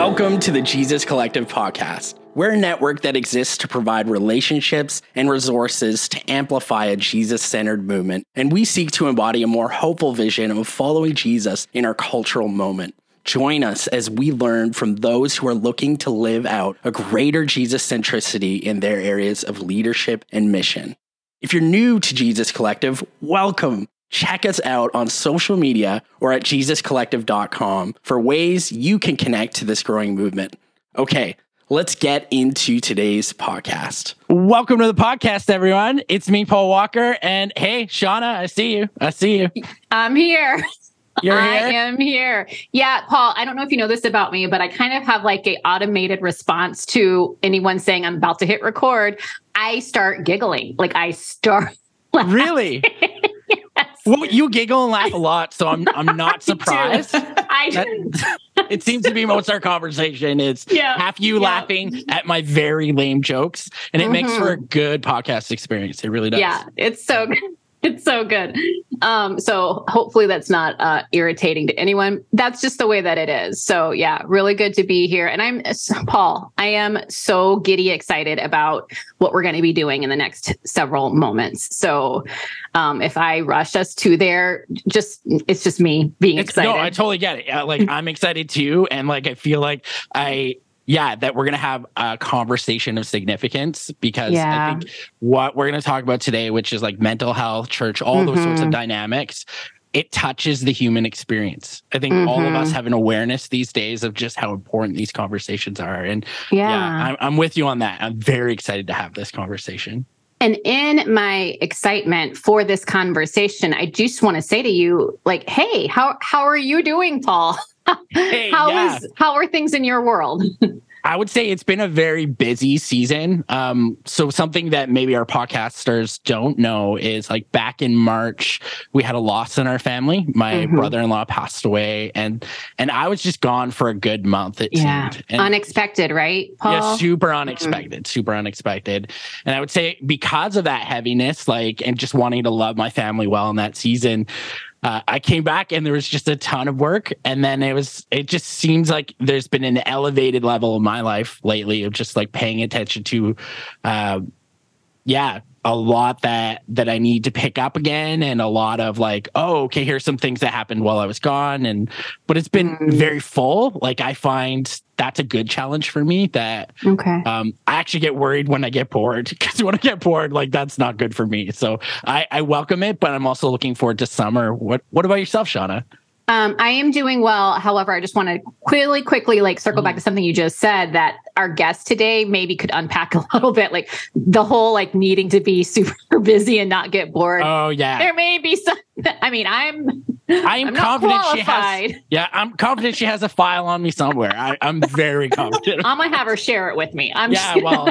Welcome to the Jesus Collective podcast. We're a network that exists to provide relationships and resources to amplify a Jesus centered movement, and we seek to embody a more hopeful vision of following Jesus in our cultural moment. Join us as we learn from those who are looking to live out a greater Jesus centricity in their areas of leadership and mission. If you're new to Jesus Collective, welcome. Check us out on social media or at jesuscollective.com for ways you can connect to this growing movement. Okay, let's get into today's podcast. Welcome to the podcast, everyone. It's me, Paul Walker. And hey, Shauna, I see you. I see you. I'm here. You're I here? am here. Yeah, Paul, I don't know if you know this about me, but I kind of have like a automated response to anyone saying I'm about to hit record. I start giggling. Like I start Really? Well, you giggle and laugh a lot, so I'm I'm not surprised. I That- it seems to be most our conversation is Yeah, half you yeah. laughing at my very lame jokes, and it makes Mhm. for a good podcast experience. It really does. Yeah, it's so good. It's so good. Um, so hopefully that's not uh, irritating to anyone. That's just the way that it is. So yeah, really good to be here. And I'm Paul. I am so giddy excited about what we're going to be doing in the next several moments. So um, if I rush us to there, just it's just me being It's, excited. no, I totally get it. Uh, like I'm excited too, and like I feel like I yeah that we're gonna have a conversation of significance because Yeah. I think what we're gonna talk about today, which is like mental health, church, all those sorts of Mhm. dynamics. It touches the human experience. I think all of us Mhm. have an awareness these days of just how important these conversations are. And yeah. yeah, I'm, I'm with you on that. I'm very excited to have this conversation. And in my excitement for this conversation, I just want to say to you, like, hey, how how are you doing, Paul? Hey, How yeah. is how are things in your world? I would say it's been a very busy season. Um, so something that maybe our podcasters don't know is like back in March, we had a loss in our family. My Mhm. brother-in-law passed away, and and I was just gone for a good month. It Yeah. Unexpected, right, Paul? yeah, super unexpected, super unexpected. And I would say because of that heaviness, like, and just wanting to love my family well in that season, uh, I came back and there was just a ton of work. And then it was, it just seems like there's been an elevated level in my life lately of just like paying attention to, uh, yeah, a lot that that I need to pick up again, and a lot of like, oh, okay, here's some things that happened while I was gone, and but it's been Mm. very full. Like I find that's a good challenge for me. That okay. um, I actually get worried when I get bored because when I get bored, like that's not good for me. So I, I welcome it, but I'm also looking forward to summer. What What about yourself, Shauna? Um, I am doing well. However, I just want to quickly, quickly, like circle Mm. back to something you just said that our guest today maybe could unpack a little bit, like the whole like needing to be super busy and not get bored. Oh yeah, there may be some. I mean, I'm. I am I'm not confident she has. Yeah, I'm confident she has a file on me somewhere. I, I'm very confident. I'm gonna have her share it with me. I'm Yeah, well,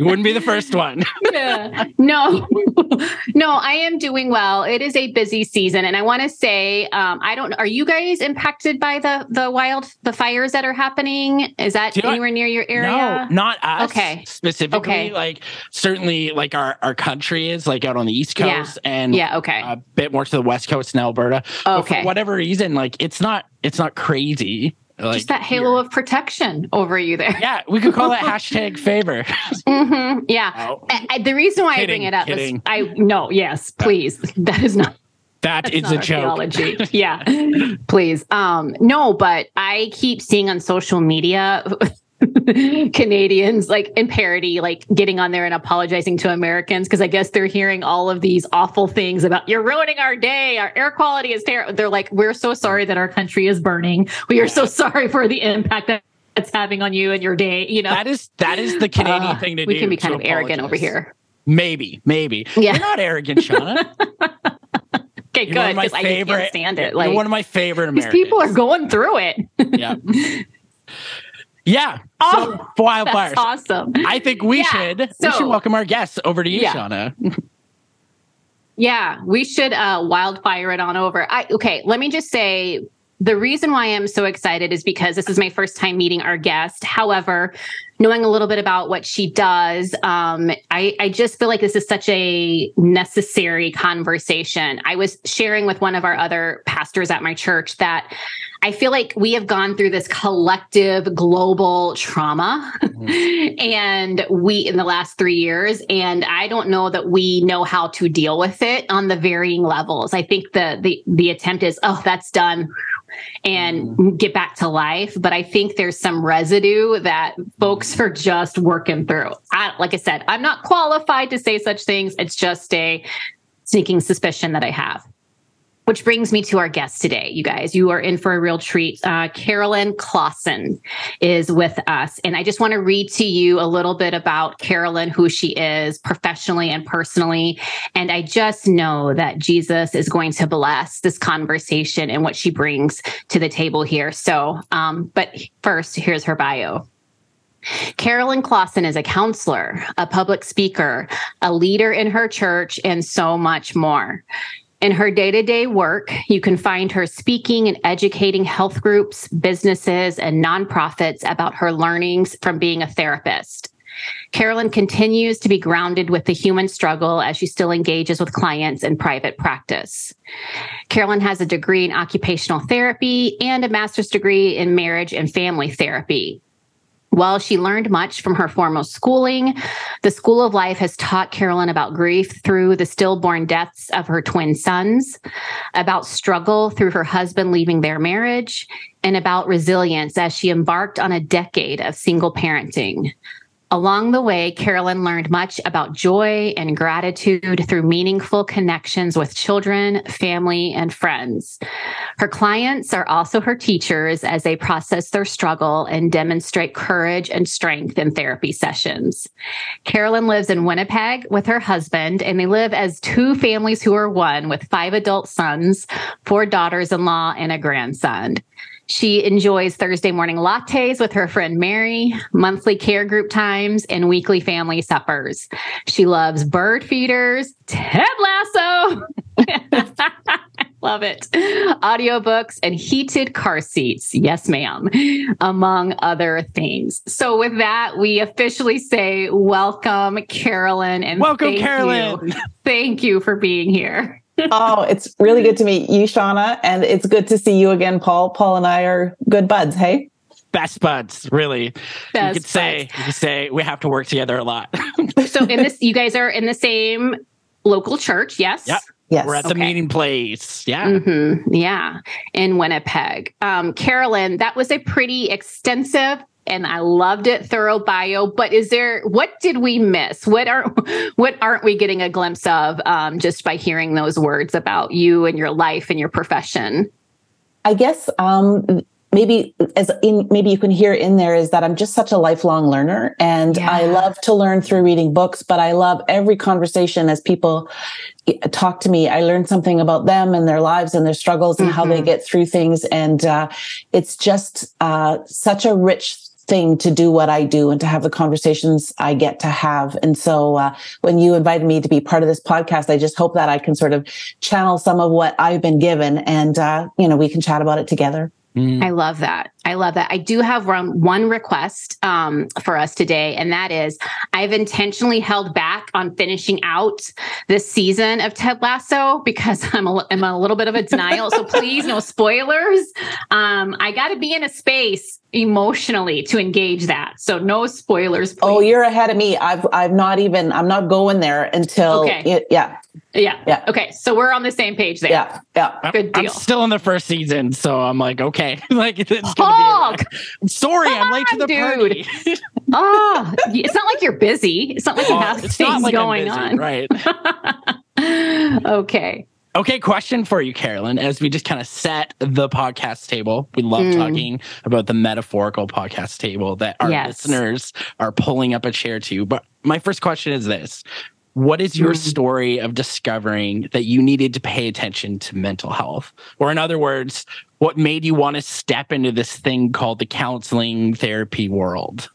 you wouldn't be the first one. Yeah. no, no, I am doing well. It is a busy season, and I want to say, um, I don't. Are you guys impacted by the the wild the fires that are happening? Is that Do you know what? anywhere near your area? No, not us. Okay. Specifically, Okay. like certainly, like our our country is like out on the east Yeah. coast and Yeah. Okay. a bit more to the west coast in Alberta. But Okay. for whatever reason, like it's not it's not crazy. Like Just that halo of protection over you there. yeah, we could call it hashtag favor. hmm Yeah. Oh, I- I- the reason why I bring it up is. I no, yes, please. That is not that That's is not a joke. yeah. Please. Um, no, but I keep seeing on social media Canadians like in parody, like getting on there and apologizing to Americans because I guess they're hearing all of these awful things about you're ruining our day, our air quality is terrible. They're like, we're so sorry that our country is burning. We are so sorry for the impact that it's having on you and your day. You know, That is that is the Canadian Uh, thing to we do. can be kind of arrogant over here. Maybe, maybe. Yeah. You're not arrogant, Shauna. Okay, You're good because I favorite. can't stand it. Like one of my favorite these people are going through it. yeah. Yeah. Oh, so wildfires. That's awesome. I think we Yeah, should we should welcome our guests over to you, Yeah. Shauna. Yeah, we should uh, wildfire it on over. I okay, let me just say the reason why I'm so excited is because this is my first time meeting our guest. However, knowing a little bit about what she does, um, I, I just feel like this is such a necessary conversation. I was sharing with one of our other pastors at my church that I feel like we have gone through this collective global trauma mm-hmm. and we in the last three years. And I don't know that we know how to deal with it on the varying levels. I think the the the attempt is, oh, that's done and mm-hmm. get back to life. But I think there's some residue that folks are just working through. I, like I said, I'm not qualified to say such things. It's just a sneaking suspicion that I have. Which brings me to our guest today, you guys. You are in for a real treat. Uh, Carolyn Klassen is with us. And I just want to read to you a little bit about Carolyn, who she is professionally and personally. And I just know that Jesus is going to bless this conversation and what she brings to the table here. So, um, but first, here's her bio. Carolyn Klassen is a counselor, a public speaker, a leader in her church, and so much more. In her day to day work, you can find her speaking and educating health groups, businesses, and nonprofits about her learnings from being a therapist. Carolyn continues to be grounded with the human struggle as she still engages with clients in private practice. Carolyn has a degree in occupational therapy and a master's degree in marriage and family therapy. While she learned much from her formal schooling, the School of Life has taught Carolyn about grief through the stillborn deaths of her twin sons, about struggle through her husband leaving their marriage, and about resilience as she embarked on a decade of single parenting. Along the way, Carolyn learned much about joy and gratitude through meaningful connections with children, family, and friends. Her clients are also her teachers as they process their struggle and demonstrate courage and strength in therapy sessions. Carolyn lives in Winnipeg with her husband, and they live as two families who are one with five adult sons, four daughters in law, and a grandson. She enjoys Thursday morning lattes with her friend Mary, monthly care group times, and weekly family suppers. She loves bird feeders, Ted Lasso. Love it. Audiobooks and heated car seats. Yes, ma'am. Among other things. So with that, we officially say welcome, Carolyn. And welcome, Carolyn. You. Thank you for being here oh, it's really good to meet you, Shauna. And it's good to see you again, Paul. Paul and I are good buds. Hey. Best buds, really. Best you could say you could say we have to work together a lot. so in this you guys are in the same local church, yes? Yep. Yes. We're at the okay. meeting place. Yeah. Mm-hmm. Yeah. In Winnipeg. Um, Carolyn, that was a pretty extensive and I loved it, thorough bio. But is there what did we miss? What are what aren't we getting a glimpse of um, just by hearing those words about you and your life and your profession? I guess um, maybe as in maybe you can hear in there is that I'm just such a lifelong learner and yeah. I love to learn through reading books, but I love every conversation as people talk to me. I learn something about them and their lives and their struggles and mm-hmm. how they mm-hmm. get through things. And uh, it's just uh, such a rich thing to do what I do and to have the conversations I get to have. And so uh, when you invited me to be part of this podcast, I just hope that I can sort of channel some of what I've been given and, uh, you know, we can chat about it together. Mm. I love that. I love that. I do have one, one request um, for us today, and that is I've intentionally held back on finishing out this season of Ted Lasso because I'm a, I'm a little bit of a denial. so please, no spoilers. Um, I got to be in a space emotionally to engage that. So no spoilers. Oh, please. Oh, you're ahead of me. I've I've not even I'm not going there until okay. It, yeah. Yeah. Yeah. Okay. So we're on the same page there. Yeah. Yeah. Good deal. I'm still in the first season, so I'm like, okay. like it's gonna be like, sorry, Come I'm late on, to the dude. party. oh, it's not like you're busy. It's not like you have things like going busy, on. Right. okay. Okay, question for you, Carolyn. As we just kind of set the podcast table, we love mm. talking about the metaphorical podcast table that our yes. listeners are pulling up a chair to. But my first question is this What is your mm. story of discovering that you needed to pay attention to mental health? Or, in other words, what made you want to step into this thing called the counseling therapy world?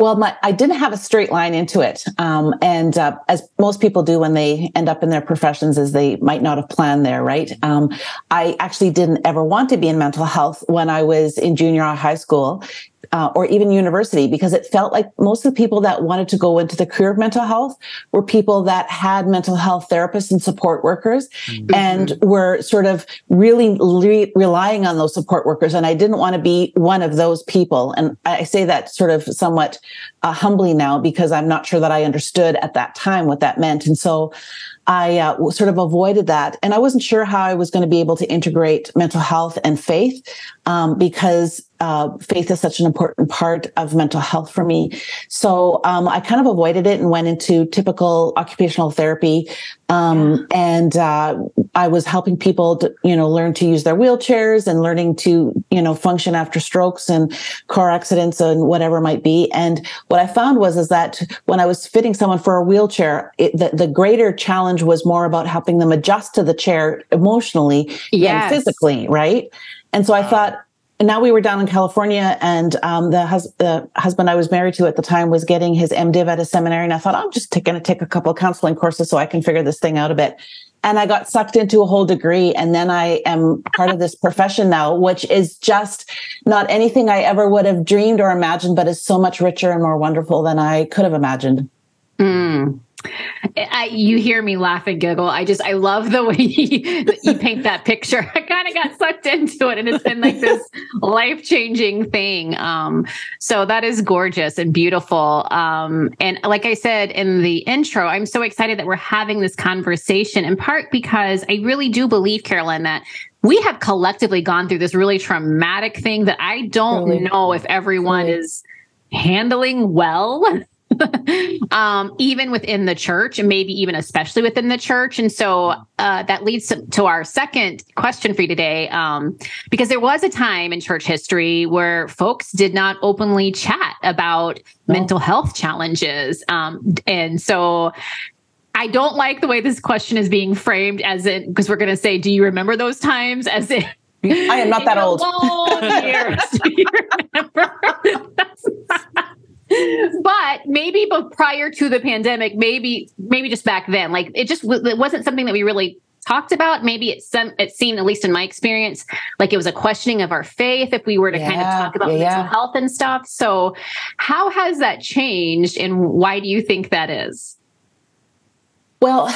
Well, my, I didn't have a straight line into it. Um, and uh, as most people do when they end up in their professions, is they might not have planned there, right? Um, I actually didn't ever want to be in mental health when I was in junior high school. Uh, or even university because it felt like most of the people that wanted to go into the career of mental health were people that had mental health therapists and support workers mm-hmm. and were sort of really re- relying on those support workers. And I didn't want to be one of those people. And I say that sort of somewhat uh, humbly now because I'm not sure that I understood at that time what that meant. And so I uh, sort of avoided that. And I wasn't sure how I was going to be able to integrate mental health and faith um, because uh, faith is such an important part of mental health for me. So um, I kind of avoided it and went into typical occupational therapy. Um. And uh, I was helping people to, you know, learn to use their wheelchairs and learning to, you know, function after strokes and car accidents and whatever might be. And what I found was is that when I was fitting someone for a wheelchair, it, the, the greater challenge was more about helping them adjust to the chair emotionally yes. and physically, right? And so I thought, and now we were down in California, and um, the, hus- the, husband I was married to at the time was getting his MDiv at a seminary, and I thought I'm just going to take a couple of counseling courses so I can figure this thing out a bit. And I got sucked into a whole degree, and then I am part of this profession now, which is just not anything I ever would have dreamed or imagined, but is so much richer and more wonderful than I could have imagined. Mm. I, you hear me laugh and giggle. I just, I love the way you, you paint that picture. I kind of got sucked into it and it's been like this life changing thing. Um, so that is gorgeous and beautiful. Um, and like I said in the intro, I'm so excited that we're having this conversation in part because I really do believe, Carolyn, that we have collectively gone through this really traumatic thing that I don't really? know if everyone really? is handling well. um, even within the church, and maybe even especially within the church. And so uh, that leads to, to, our second question for you today, um, because there was a time in church history where folks did not openly chat about no. mental health challenges. Um, and so I don't like the way this question is being framed as in, because we're going to say, do you remember those times? As in, I am not that old. Years, do you remember? But maybe but prior to the pandemic maybe maybe just back then like it just it wasn't something that we really talked about. Maybe it some it seemed at least in my experience like it was a questioning of our faith if we were to yeah, kind of talk about yeah, mental yeah. health and stuff. So how has that changed and why do you think that is? Well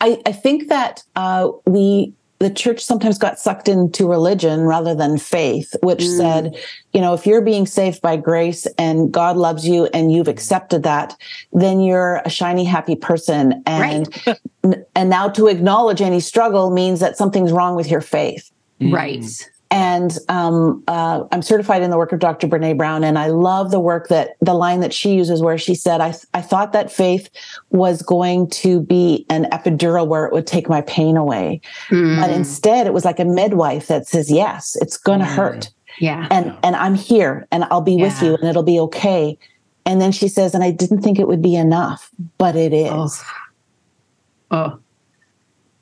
i i think that uh, we the church sometimes got sucked into religion rather than faith, which mm. said, you know, if you're being saved by grace and God loves you and you've accepted that, then you're a shiny, happy person. And, right. and now to acknowledge any struggle means that something's wrong with your faith. Right. And um, uh, I'm certified in the work of Dr. Brene Brown, and I love the work that the line that she uses, where she said, "I I thought that faith was going to be an epidural where it would take my pain away, mm. but instead it was like a midwife that says, yes, it's going to mm. hurt, yeah, and and I'm here, and I'll be yeah. with you, and it'll be okay." And then she says, "And I didn't think it would be enough, but it is." Oh. oh.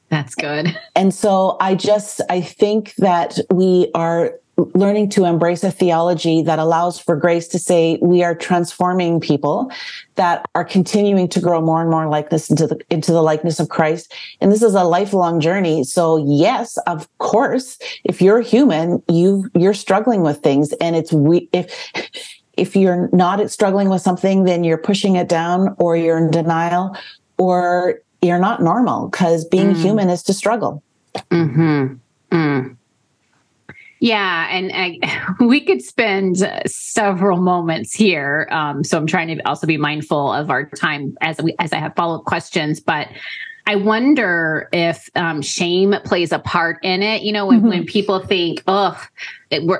That's good. And so I just, I think that we are learning to embrace a theology that allows for grace to say we are transforming people that are continuing to grow more and more likeness into the into the likeness of Christ and this is a lifelong journey so yes of course if you're human you you're struggling with things and it's we if if you're not struggling with something then you're pushing it down or you're in denial or you're not normal because being mm. human is to struggle. Hmm. Mm. Yeah, and I, we could spend several moments here. Um, so I'm trying to also be mindful of our time as we as I have follow up questions. But I wonder if um, shame plays a part in it. You know, when, mm-hmm. when people think, oh,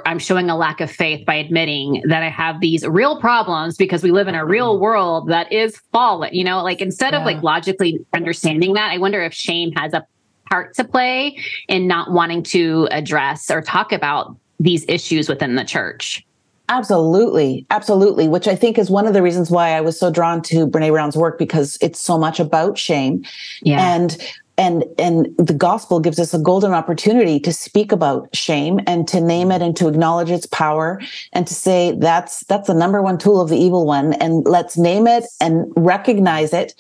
I'm showing a lack of faith by admitting that I have these real problems because we live in a real mm-hmm. world that is fallen. You know, like instead yeah. of like logically understanding that, I wonder if shame has a part to play in not wanting to address or talk about these issues within the church. Absolutely. Absolutely. Which I think is one of the reasons why I was so drawn to Brene Brown's work because it's so much about shame. Yeah. And and and the gospel gives us a golden opportunity to speak about shame and to name it and to acknowledge its power and to say that's that's the number one tool of the evil one and let's name it and recognize it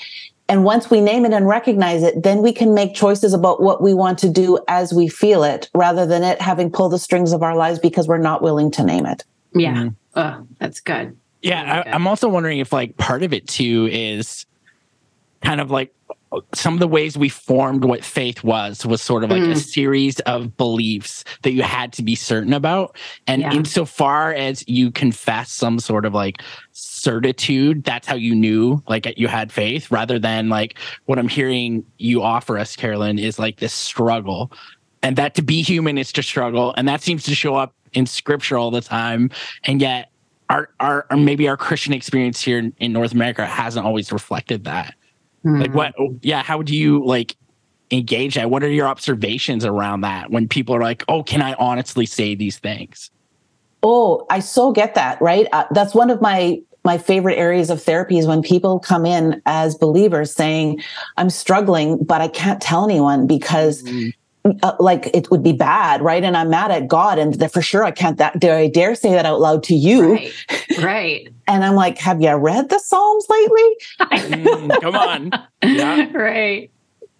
and once we name it and recognize it, then we can make choices about what we want to do as we feel it rather than it having pulled the strings of our lives because we're not willing to name it. Yeah. Mm-hmm. Oh, that's good. Yeah, I, I'm also wondering if like part of it too is kind of like some of the ways we formed what faith was was sort of like mm. a series of beliefs that you had to be certain about and yeah. insofar as you confess some sort of like certitude that's how you knew like you had faith rather than like what i'm hearing you offer us carolyn is like this struggle and that to be human is to struggle and that seems to show up in scripture all the time and yet our our or maybe our christian experience here in, in north america hasn't always reflected that Mm-hmm. Like what? Yeah, how do you like engage that? What are your observations around that when people are like, "Oh, can I honestly say these things?" Oh, I so get that. Right. Uh, that's one of my my favorite areas of therapy is when people come in as believers saying, "I'm struggling, but I can't tell anyone because." Mm-hmm. Uh, like it would be bad, right? And I'm mad at God, and for sure I can't. That dare I dare say that out loud to you? Right. right. And I'm like, have you read the Psalms lately? mm, come on. Yeah. Right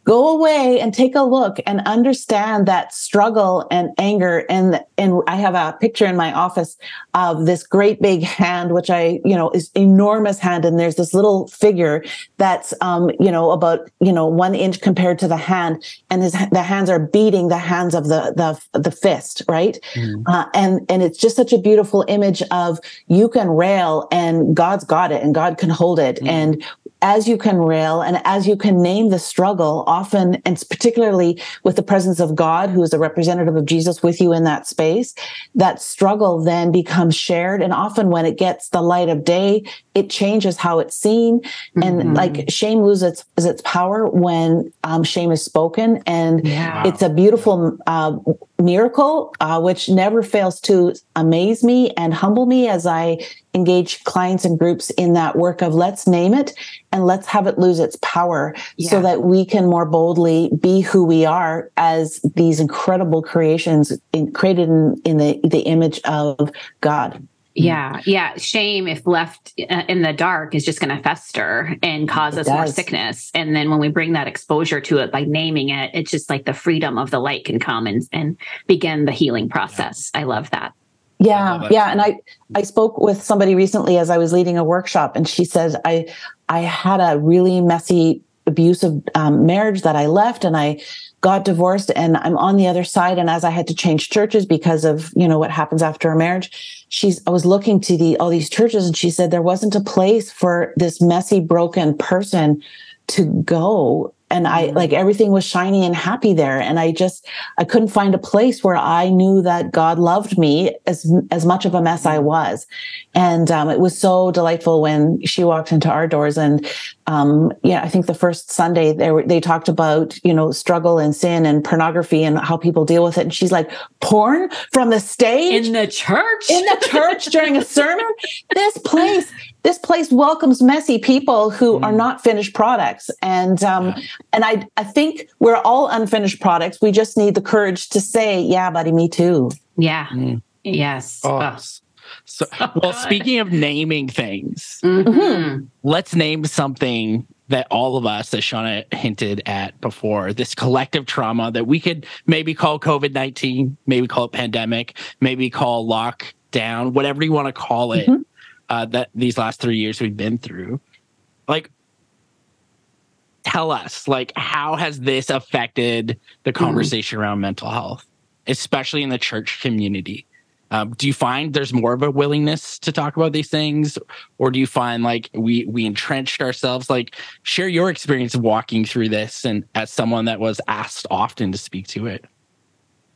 go away and take a look and understand that struggle and anger. And and I have a picture in my office of this great big hand which I you know is enormous hand. And there's this little figure that's um you know about you know 1 inch compared to the hand. And his the hands are beating the hands of the the the fist right? Mm. uh, and and it's just such a beautiful image of you can rail and God's got it and God can hold it. Mm. and as you can rail and as you can name the struggle, often, and particularly with the presence of God, who is a representative of Jesus with you in that space, that struggle then becomes shared. And often when it gets the light of day, it changes how it's seen. Mm-hmm. And like shame loses its, its power when um, shame is spoken. And yeah. it's a beautiful uh, miracle, uh, which never fails to amaze me and humble me as I engage clients and groups in that work of let's name it and let's have it lose its power yeah. so that we can more boldly be who we are as these incredible creations in, created in, in the, the image of God. Yeah, yeah. Shame, if left uh, in the dark, is just going to fester and cause it us does. more sickness. And then when we bring that exposure to it by naming it, it's just like the freedom of the light can come and, and begin the healing process. Yeah. I love that. Yeah, yeah. And I I spoke with somebody recently as I was leading a workshop, and she said I I had a really messy abusive um, marriage that I left, and I got divorced, and I'm on the other side. And as I had to change churches because of you know what happens after a marriage, she's I was looking to the all these churches, and she said there wasn't a place for this messy, broken person to go and I mm-hmm. like everything was shiny and happy there. And I just, I couldn't find a place where I knew that God loved me as, as much of a mess I mm-hmm. was. And, um, it was so delightful when she walked into our doors and, um, yeah, I think the first Sunday they were, they talked about, you know, struggle and sin and pornography and how people deal with it. And she's like, porn from the stage in the church, in the church during a sermon. This place this place welcomes messy people who mm. are not finished products and um, yeah. and i i think we're all unfinished products we just need the courage to say yeah buddy me too yeah mm. yes oh. Oh. So, well, speaking of naming things, mm-hmm. let's name something that all of us, as Shauna hinted at before, this collective trauma that we could maybe call COVID 19, maybe call it pandemic, maybe call lockdown, whatever you want to call it. Mm-hmm uh, that these last three years we've been through. Like, tell us, like, how has this affected the mm-hmm. conversation mm. around mental health, especially in the church community? Um, do you find there's more of a willingness to talk about these things, or do you find like we we entrenched ourselves? Like, share your experience of walking through this, and as someone that was asked often to speak to it.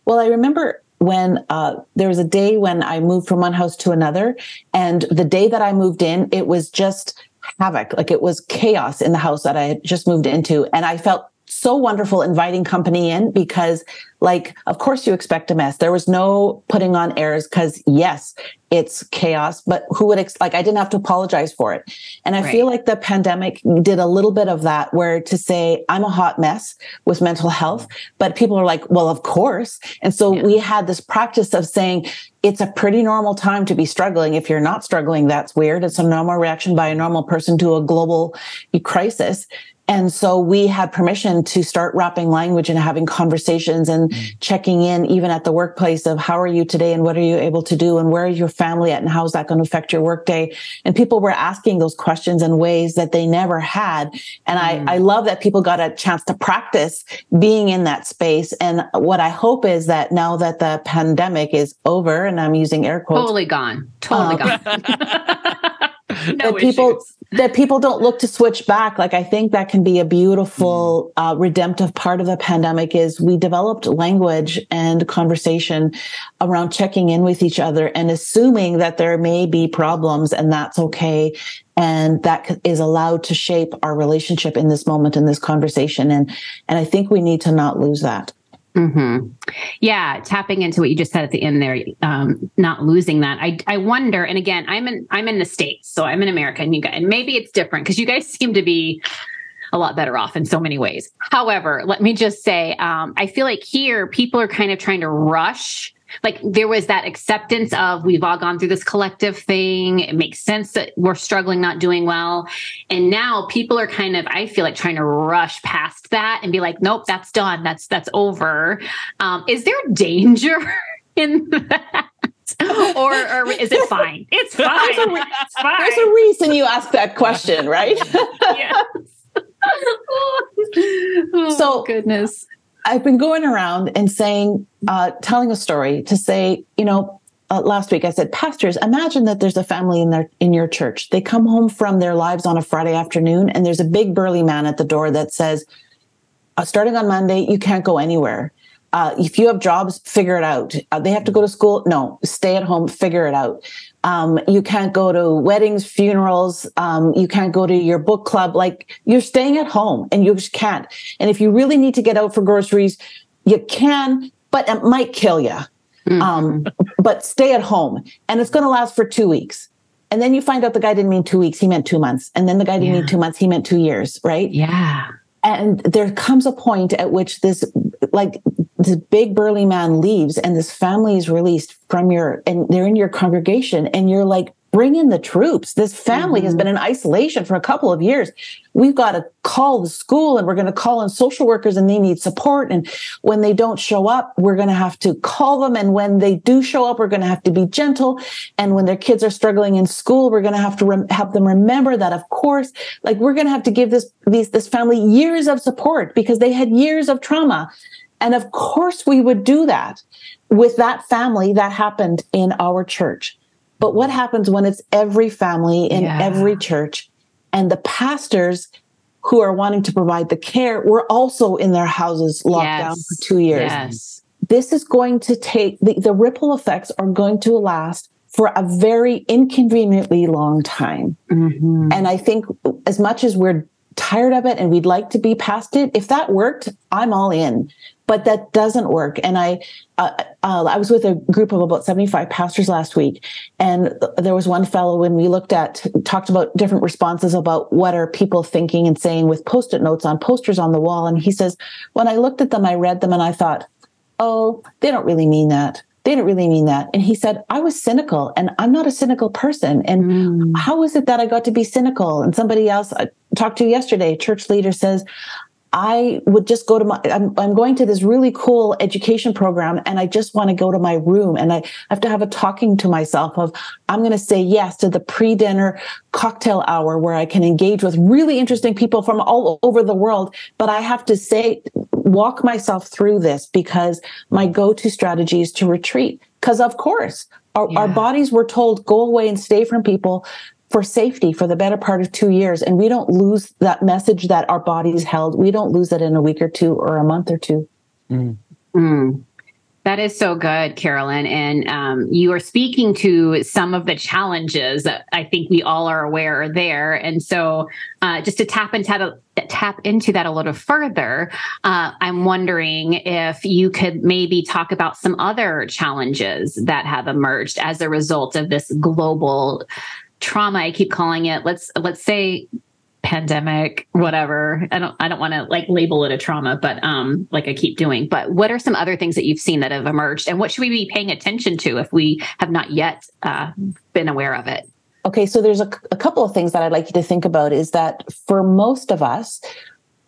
Well, I remember when uh, there was a day when I moved from one house to another. And the day that I moved in, it was just havoc. Like it was chaos in the house that I had just moved into. And I felt so wonderful inviting company in because like of course you expect a mess. There was no putting on airs because yes it's chaos but who would ex- like i didn't have to apologize for it. And i right. feel like the pandemic did a little bit of that where to say i'm a hot mess with mental health but people are like well of course. And so yeah. we had this practice of saying it's a pretty normal time to be struggling. If you're not struggling that's weird. It's a normal reaction by a normal person to a global crisis And so we had permission to start wrapping language and having conversations and mm. checking in even at the workplace of how are you today and what are you able to do and where is your family at and how is that going to affect your workday? And people were asking those questions in ways that they never had. And mm. I, I love that people got a chance to practice being in that space. And what I hope is that now that the pandemic is over and I'm using air quotes. Totally gone. Totally um, gone. no that people issues. that people don't look to switch back. Like i think that can be a beautiful mm. uh, redemptive part of the pandemic is we developed language and conversation around checking in with each other and assuming that there may be problems and that's okay. And that is allowed to shape our relationship in this moment in this conversation. And and i think we need to not lose that Mm-hmm. Yeah, tapping into what you just said at the end there, um, not losing that. I I wonder, and again, I'm in I'm in the states, so I'm in America, and you guys, and maybe it's different because you guys seem to be a lot better off in so many ways. However, let me just say, um, I feel like here people are kind of trying to rush like there was that acceptance of we've all gone through this collective thing. It makes sense that we're struggling, not doing well. And now people are kind of, I feel like trying to rush past that and be like, nope, that's done. That's, that's over. Um, is there danger in that? or, or is it fine? It's fine. There's a, re- it's fine. There's a reason you ask that question, right? yes. oh, so goodness I've been going around and saying, uh, telling a story to say, you know, uh, last week I said, pastors, imagine that there's a family in their in your church. They come home from their lives on a Friday afternoon, and there's a big burly man at the door that says, uh, starting on Monday, you can't go anywhere. Uh, if you have jobs, figure it out. Uh, they have to go to school. No, stay at home, figure it out. Um, you can't go to weddings, funerals. Um, you can't go to your book club. Like you're staying at home and you just can't. And if you really need to get out for groceries, you can, but it might kill you. Mm-hmm. Um, but stay at home and it's going to last for two weeks. And then you find out the guy didn't mean two weeks. He meant two months. And then the guy didn't yeah. mean two months. He meant two years. Right. Yeah. And there comes a point at which this, like this big burly man leaves and this family is released from your and they're in your congregation and you're like bring in the troops. This family mm-hmm. has been in isolation for a couple of years. We've got to call the school and we're going to call in social workers and they need support. And when they don't show up we're going to have to call them. And when they do show up we're going to have to be gentle. And when their kids are struggling in school we're going to have to rem- help them remember that of course like we're going to have to give this these this family years of support because they had years of trauma and of course, we would do that with that family that happened in our church. But what happens when it's every family in yeah. every church and the pastors who are wanting to provide the care were also in their houses locked yes. down for two years? Yes. This is going to take the, the ripple effects are going to last for a very inconveniently long time. Mm-hmm. And I think as much as we're tired of it and we'd like to be past it, if that worked, I'm all in but that doesn't work. And I, uh, uh, I was with a group of about 75 pastors last week. And there was one fellow when we looked at, talked about different responses about what are people thinking and saying with post-it notes on posters on the wall. And he says, when I looked at them, I read them and I thought, oh, they don't really mean that. They didn't really mean that. And he said, I was cynical and I'm not a cynical person. And mm. how is it that I got to be cynical? And somebody else I talked to yesterday, church leader says, I would just go to my, I'm, I'm going to this really cool education program and I just want to go to my room and I have to have a talking to myself of, I'm going to say yes to the pre dinner cocktail hour where I can engage with really interesting people from all over the world. But I have to say, walk myself through this because my go to strategy is to retreat. Cause of course, our, yeah. our bodies were told go away and stay from people for safety for the better part of two years. And we don't lose that message that our bodies held. We don't lose it in a week or two or a month or two. Mm. Mm. That is so good, Carolyn. And um, you are speaking to some of the challenges that I think we all are aware are there. And so, uh, just to tap into that, tap into that a little further, uh, I'm wondering if you could maybe talk about some other challenges that have emerged as a result of this global trauma i keep calling it let's let's say pandemic whatever. I don't i don't want to like label it a trauma but um like i keep doing. But what are some other things that you've seen that have emerged and what should we be paying attention to if we have not yet uh, been aware of it? Okay so there's a, a couple of things that i'd like you to think about is that for most of us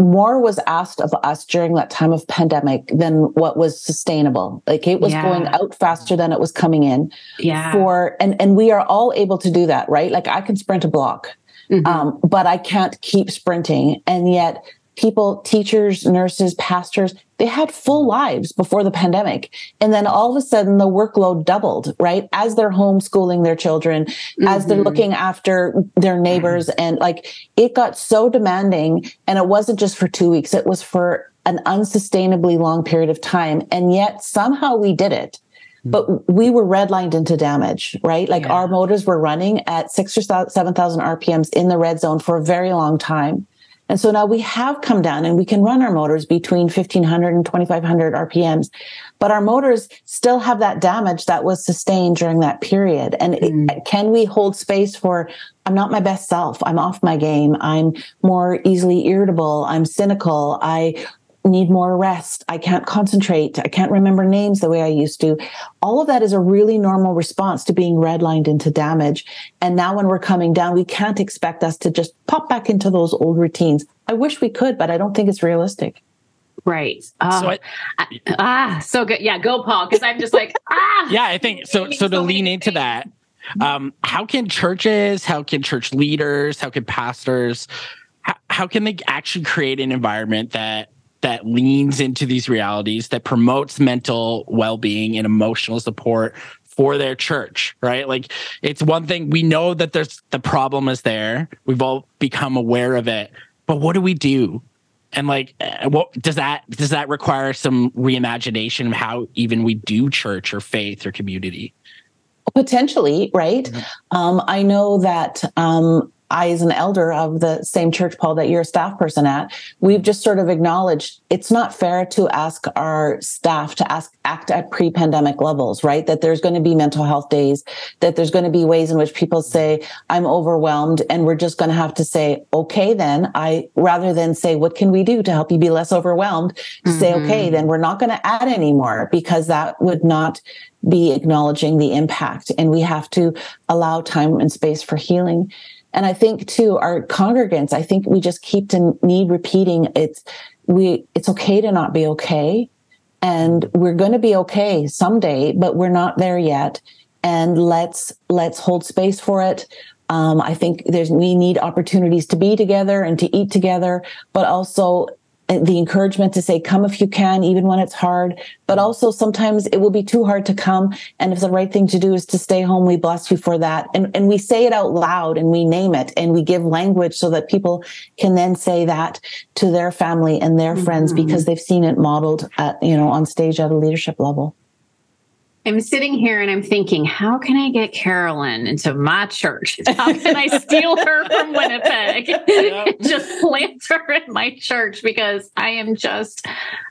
more was asked of us during that time of pandemic than what was sustainable. Like it was yeah. going out faster than it was coming in yeah. for and and we are all able to do that right? Like i can sprint a block mm-hmm. um, but i can't keep sprinting and yet people, teachers, nurses, pastors, they had full lives before the pandemic. And then all of a sudden the workload doubled, right? As they're homeschooling their children, mm-hmm. as they're mm-hmm. looking after their neighbors. And like it got so demanding. And it wasn't just for two weeks, it was for an unsustainably long period of time. And yet somehow we did it but we were redlined into damage, right? Like yeah. our motors were running at six or 7,000 RPMs in the red zone for a very long time. And so now we have come down and we can run our motors between 1500 and 2500 RPMs, but our motors still have that damage that was sustained during that period. And mm. it, can we hold space for, I'm not my best self. I'm off my game. I'm more easily irritable. I'm cynical. I need more rest. I can't concentrate. I can't remember names the way I used to. All of that is a really normal response to being redlined into damage. And now when we're coming down, we can't expect us to just pop back into those old routines. I wish we could, but I don't think it's realistic. Right. Uh, so I, ah, so good. Yeah, go Paul. Cause I'm just like, ah. Yeah, I think so. So to lean into that, um, how can churches, how can church leaders, how can pastors, how, how can they actually create an environment that that leans into these realities, that promotes mental well being and emotional support for their church, right? Like it's one thing we know that there's the problem is there. We've all become aware of it, but what do we do? And like, uh, what does that does that require some reimagination of how even we do church or faith or community? Potentially, right? Mm-hmm. Um, I know that um, I, as an elder of the same church, Paul, that you're a staff person at, we've just sort of acknowledged it's not fair to ask our staff to ask act at pre-pandemic levels, right? That there's going to be mental health days, that there's going to be ways in which people say, I'm overwhelmed. And we're just going to have to say, okay, then I, rather than say, what can we do to help you be less overwhelmed? Mm-hmm. Say, okay, then we're not going to add anymore because that would not be acknowledging the impact. And we have to allow time and space for healing. And I think too, our congregants, I think we just keep to need repeating it's, we, it's okay to not be okay. And we're going to be okay someday, but we're not there yet. And let's, let's hold space for it. Um, I think there's, we need opportunities to be together and to eat together, but also the encouragement to say, come if you can, even when it's hard. But also sometimes it will be too hard to come. And if the right thing to do is to stay home, we bless you for that. And, and we say it out loud and we name it and we give language so that people can then say that to their family and their mm-hmm. friends because they've seen it modeled at, you know, on stage at a leadership level. I'm sitting here and I'm thinking, how can I get Carolyn into my church? How can I steal her from Winnipeg and just plant her in my church? Because I am just,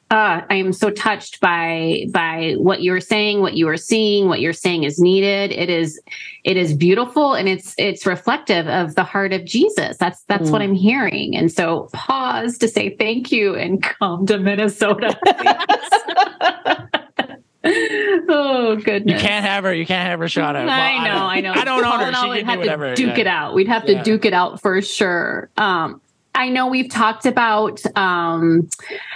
uh, I am so touched by by what you're saying, what you are seeing, what you're saying is needed. It is, it is beautiful and it's it's reflective of the heart of Jesus. That's that's mm. what I'm hearing. And so pause to say thank you and come to Minnesota. oh goodness! You can't have her. You can't have her shot at. I know. I know. I don't own her. She can do whatever. duke yeah. it out. We'd have to yeah. duke it out for sure. Um, I know we've talked about um,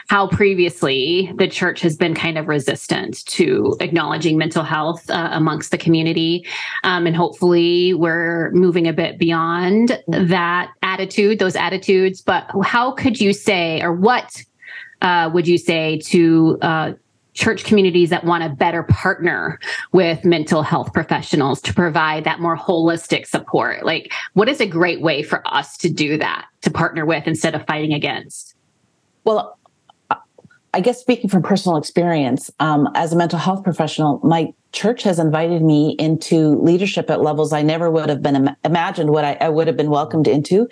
how previously the church has been kind of resistant to acknowledging mental health uh, amongst the community. Um, and hopefully we're moving a bit beyond that attitude, those attitudes. But how could you say, or what uh, would you say to uh, church communities that want to better partner with mental health professionals to provide that more holistic support? Like, what is a great way for us to do that, to partner with instead of fighting against? Well, I guess speaking from personal experience, um, as a mental health professional, my church has invited me into leadership at levels I never would have been Im- imagined what I, I, would have been welcomed into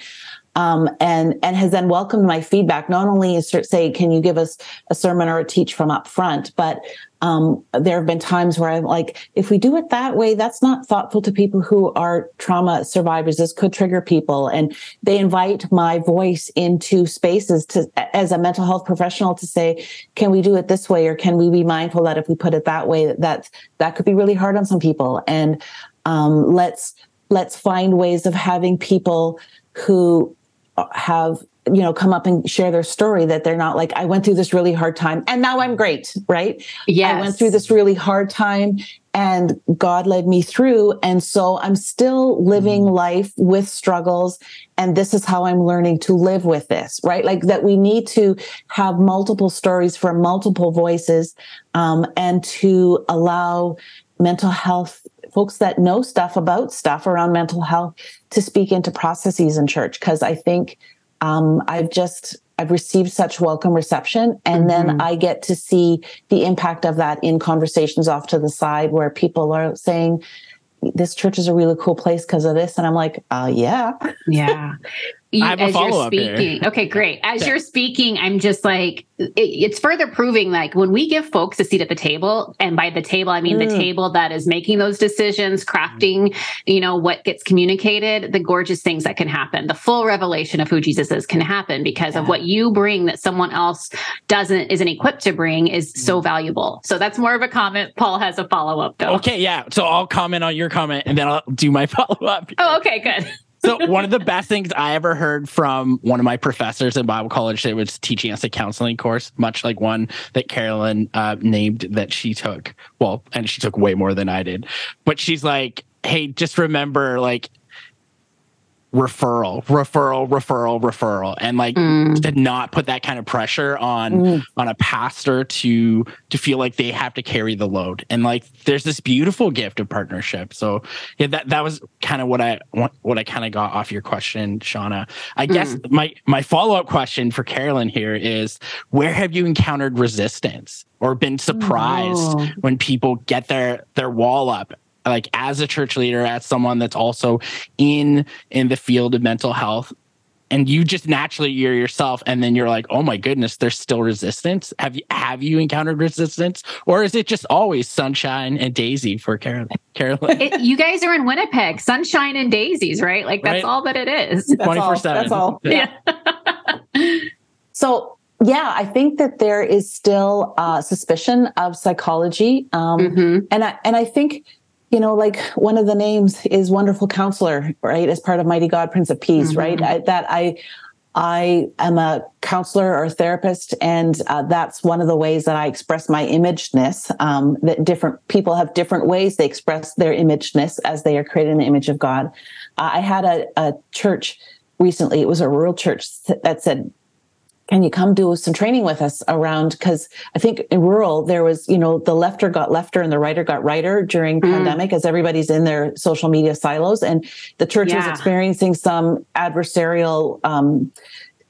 um, and and has then welcomed my feedback. Not only is say, can you give us a sermon or a teach from up front, but um, there have been times where I'm like, if we do it that way, that's not thoughtful to people who are trauma survivors. This could trigger people, and they invite my voice into spaces to, as a mental health professional, to say, can we do it this way, or can we be mindful that if we put it that way, that that could be really hard on some people, and um, let's let's find ways of having people who have you know come up and share their story that they're not like i went through this really hard time and now i'm great right? Yeah i went through this really hard time and god led me through and so i'm still living mm. life with struggles and this is how i'm learning to live with this right? Like that we need to have multiple stories from multiple voices um, and to allow mental health folks that know stuff about stuff around mental health to speak into processes in church because i think um, I've just I've received such welcome reception, and mm-hmm. then I get to see the impact of that in conversations off to the side where people are saying, "This church is a really cool place because of this," and I'm like, "Uh, yeah, yeah." You, I have a follow up speaking. Okay, great. As you're speaking, I'm just like it, it's further proving like when we give folks a seat at the table, and by the table I mean mm. the table that is making those decisions, crafting, you know, what gets communicated, the gorgeous things that can happen, the full revelation of who Jesus is can happen because yeah. of what you bring that someone else doesn't isn't equipped to bring is mm. so valuable. So that's more of a comment. Paul has a follow up though. Okay, yeah. So I'll comment on your comment and then I'll do my follow up. Oh, okay, good so one of the best things I ever heard from one of my professors in Bible college that was teaching us a counseling course, much like one that Carolyn uh, named that she took. Well, and she took way more than I did, but she's like, "Hey, just remember, like referral, referral, referral, referral, and like mm. to not put that kind of pressure on mm. on a pastor to to feel like they have to carry the load. And like there's this beautiful gift of partnership. So yeah, that that was kind of what I what I kind of got off your question, Shauna. I mm. guess my my follow up question for Carolyn here is where have you encountered resistance? Or been surprised oh. when people get their their wall up like as a church leader, as someone that's also in in the field of mental health, and you just naturally you're yourself, and then you're like, oh my goodness, there's still resistance. Have you have you encountered resistance, or is it just always sunshine and daisy for Carolyn? Carolyn, it, you guys are in Winnipeg, sunshine and daisies, right? Like that's right? all that it is. Twenty four seven. That's all. Yeah. yeah. so yeah, I think that there is still uh, suspicion of psychology, um, mm-hmm. and I and I think you know, like one of the names is wonderful counselor, right? As part of Mighty God, Prince of Peace, mm-hmm. right? I, that I, I am a counselor or therapist, and uh, that's one of the ways that I express my imageness. Um, that different people have different ways they express their imageness as they are created in the image of God. Uh, I had a, a church recently; it was a rural church that said, can you come do some training with us around because i think in rural there was you know the lefter got lefter and the righter got righter during mm. pandemic as everybody's in their social media silos. And the church yeah. was experiencing some adversarial um,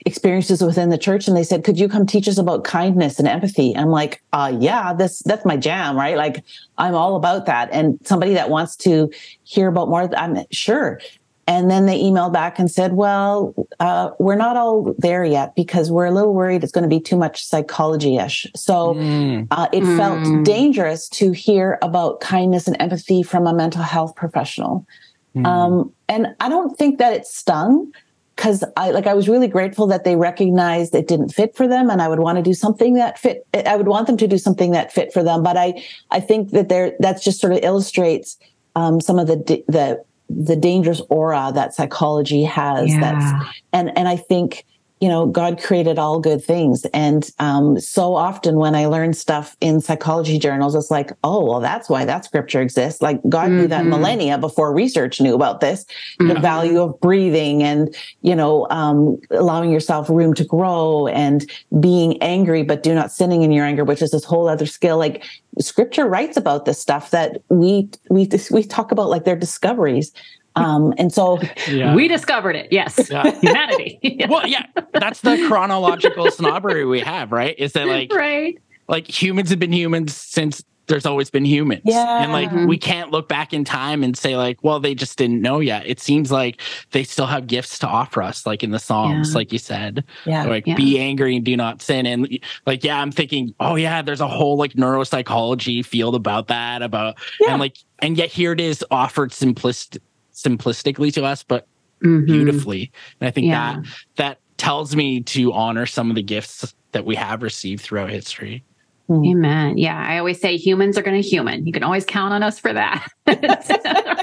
experiences within the church. And they said could you come teach us about kindness and empathy? I'm like uh yeah this that's my jam right? Like i'm all about that. And somebody that wants to hear about more i'm sure and then they emailed back and said, well, uh, we're not all there yet because we're a little worried it's going to be too much psychology ish. So mm. uh, it mm. felt dangerous to hear about kindness and empathy from a mental health professional. Mm. Um, and I don't think that it stung because I like I was really grateful that they recognized it didn't fit for them, and I would want to do something that fit. I would want them to do something that fit for them. But I I think that there that's just sort of illustrates um, some of the the the dangerous aura that psychology has yeah. that's and and i think you know god created all good things and um, so often when i learn stuff in psychology journals it's like oh well that's why that scripture exists like god mm-hmm. knew that mm-hmm. millennia before research knew about this mm-hmm. the value of breathing and you know um, allowing yourself room to grow and being angry but do not sinning in your anger which is this whole other skill like scripture writes about this stuff that we we we talk about like their discoveries um, and so yeah. we discovered it. Yes. Yeah. Humanity. yeah. Well, yeah, that's the chronological snobbery we have, right? Is that like, right. like humans have been humans since there's always been humans. Yeah. And like we can't look back in time and say like, well, they just didn't know yet. It seems like they still have gifts to offer us, like in the Psalms, yeah. like you said. Yeah. Like yeah. be angry and do not sin. And like, yeah, I'm thinking, oh yeah, there's a whole like neuropsychology field about that, about yeah. and like and yet here it is offered simplistic simplistically to us, but mm-hmm. beautifully. And I think yeah. that that tells me to honor some of the gifts that we have received throughout history. Hmm. Amen. Yeah, I always say humans are going to human. You can always count on us for that. yeah,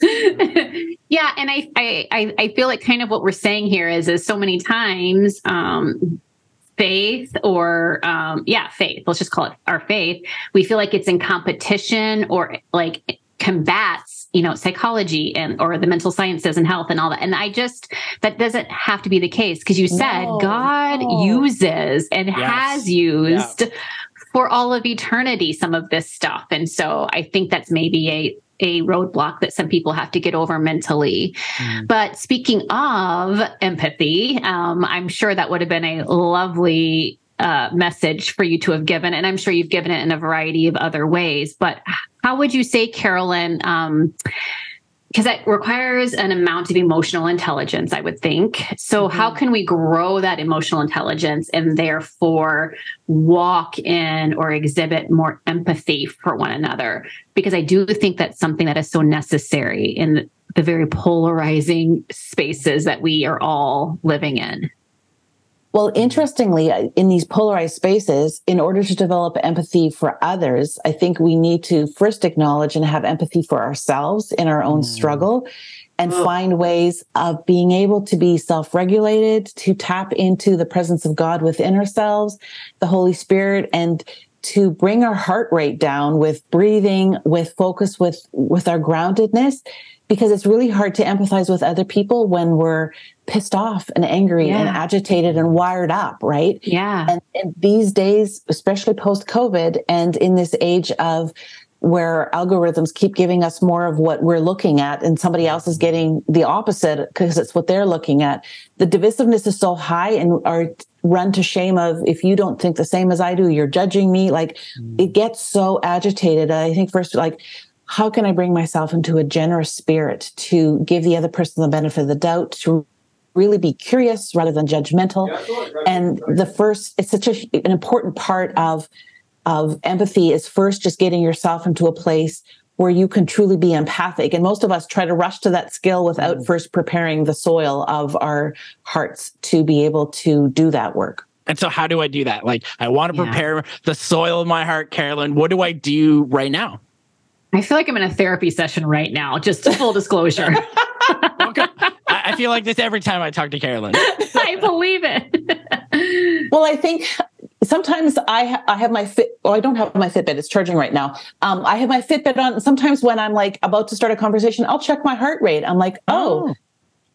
Yeah, and I, I I feel like kind of what we're saying here is is so many times um faith or um yeah faith let's just call it our faith we feel like it's in competition or like combats you know psychology and or the mental sciences and health and all that and i just that doesn't have to be the case because you said no, god no. uses and yes. has used yeah. for all of eternity some of this stuff and so i think that's maybe a a roadblock that some people have to get over mentally. Mm. But speaking of empathy, um, I'm sure that would have been a lovely uh, message for you to have given. And I'm sure you've given it in a variety of other ways. But how would you say, Carolyn? Um, because it requires an amount of emotional intelligence, I would think. So, mm-hmm. how can we grow that emotional intelligence and therefore walk in or exhibit more empathy for one another? Because I do think that's something that is so necessary in the very polarizing spaces that we are all living in. Well, interestingly, uh, in these polarized spaces, in order to develop empathy for others, I think we need to first acknowledge and have empathy for ourselves in our own mm. struggle and oh. find ways of being able to be self regulated, to tap into the presence of God within ourselves, the Holy Spirit, and to bring our heart rate down with breathing, with focus, with, with our groundedness, because it's really hard to empathize with other people when we're pissed off and angry yeah. and agitated and wired up, right? Yeah. And, and these days, especially post COVID and in this age of where algorithms keep giving us more of what we're looking at and somebody else is getting the opposite because it's what they're looking at. The divisiveness is so high and are run to shame of if you don't think the same as I do, you're judging me. Like mm. it gets so agitated. I think first, like, how can I bring myself into a generous spirit to give the other person the benefit of the doubt, to really be curious rather than judgmental. Yeah, and the first, it's such a, an important part of of empathy is first just getting yourself into a place where you can truly be empathic. And most of us try to rush to that skill without mm. first preparing the soil of our hearts to be able to do that work. And so, how do I do that? Like, I want to prepare yeah. the soil of my heart, Carolyn. What do I do right now? I feel like I'm in a therapy session right now, just full disclosure. okay. I feel like this every time I talk to Carolyn. I believe it. well, I think sometimes I ha- I have my fit. Oh, I don't have my Fitbit. It's charging right now. Um, I have my Fitbit on. Sometimes when I'm like about to start a conversation, I'll check my heart rate. I'm like, oh, oh.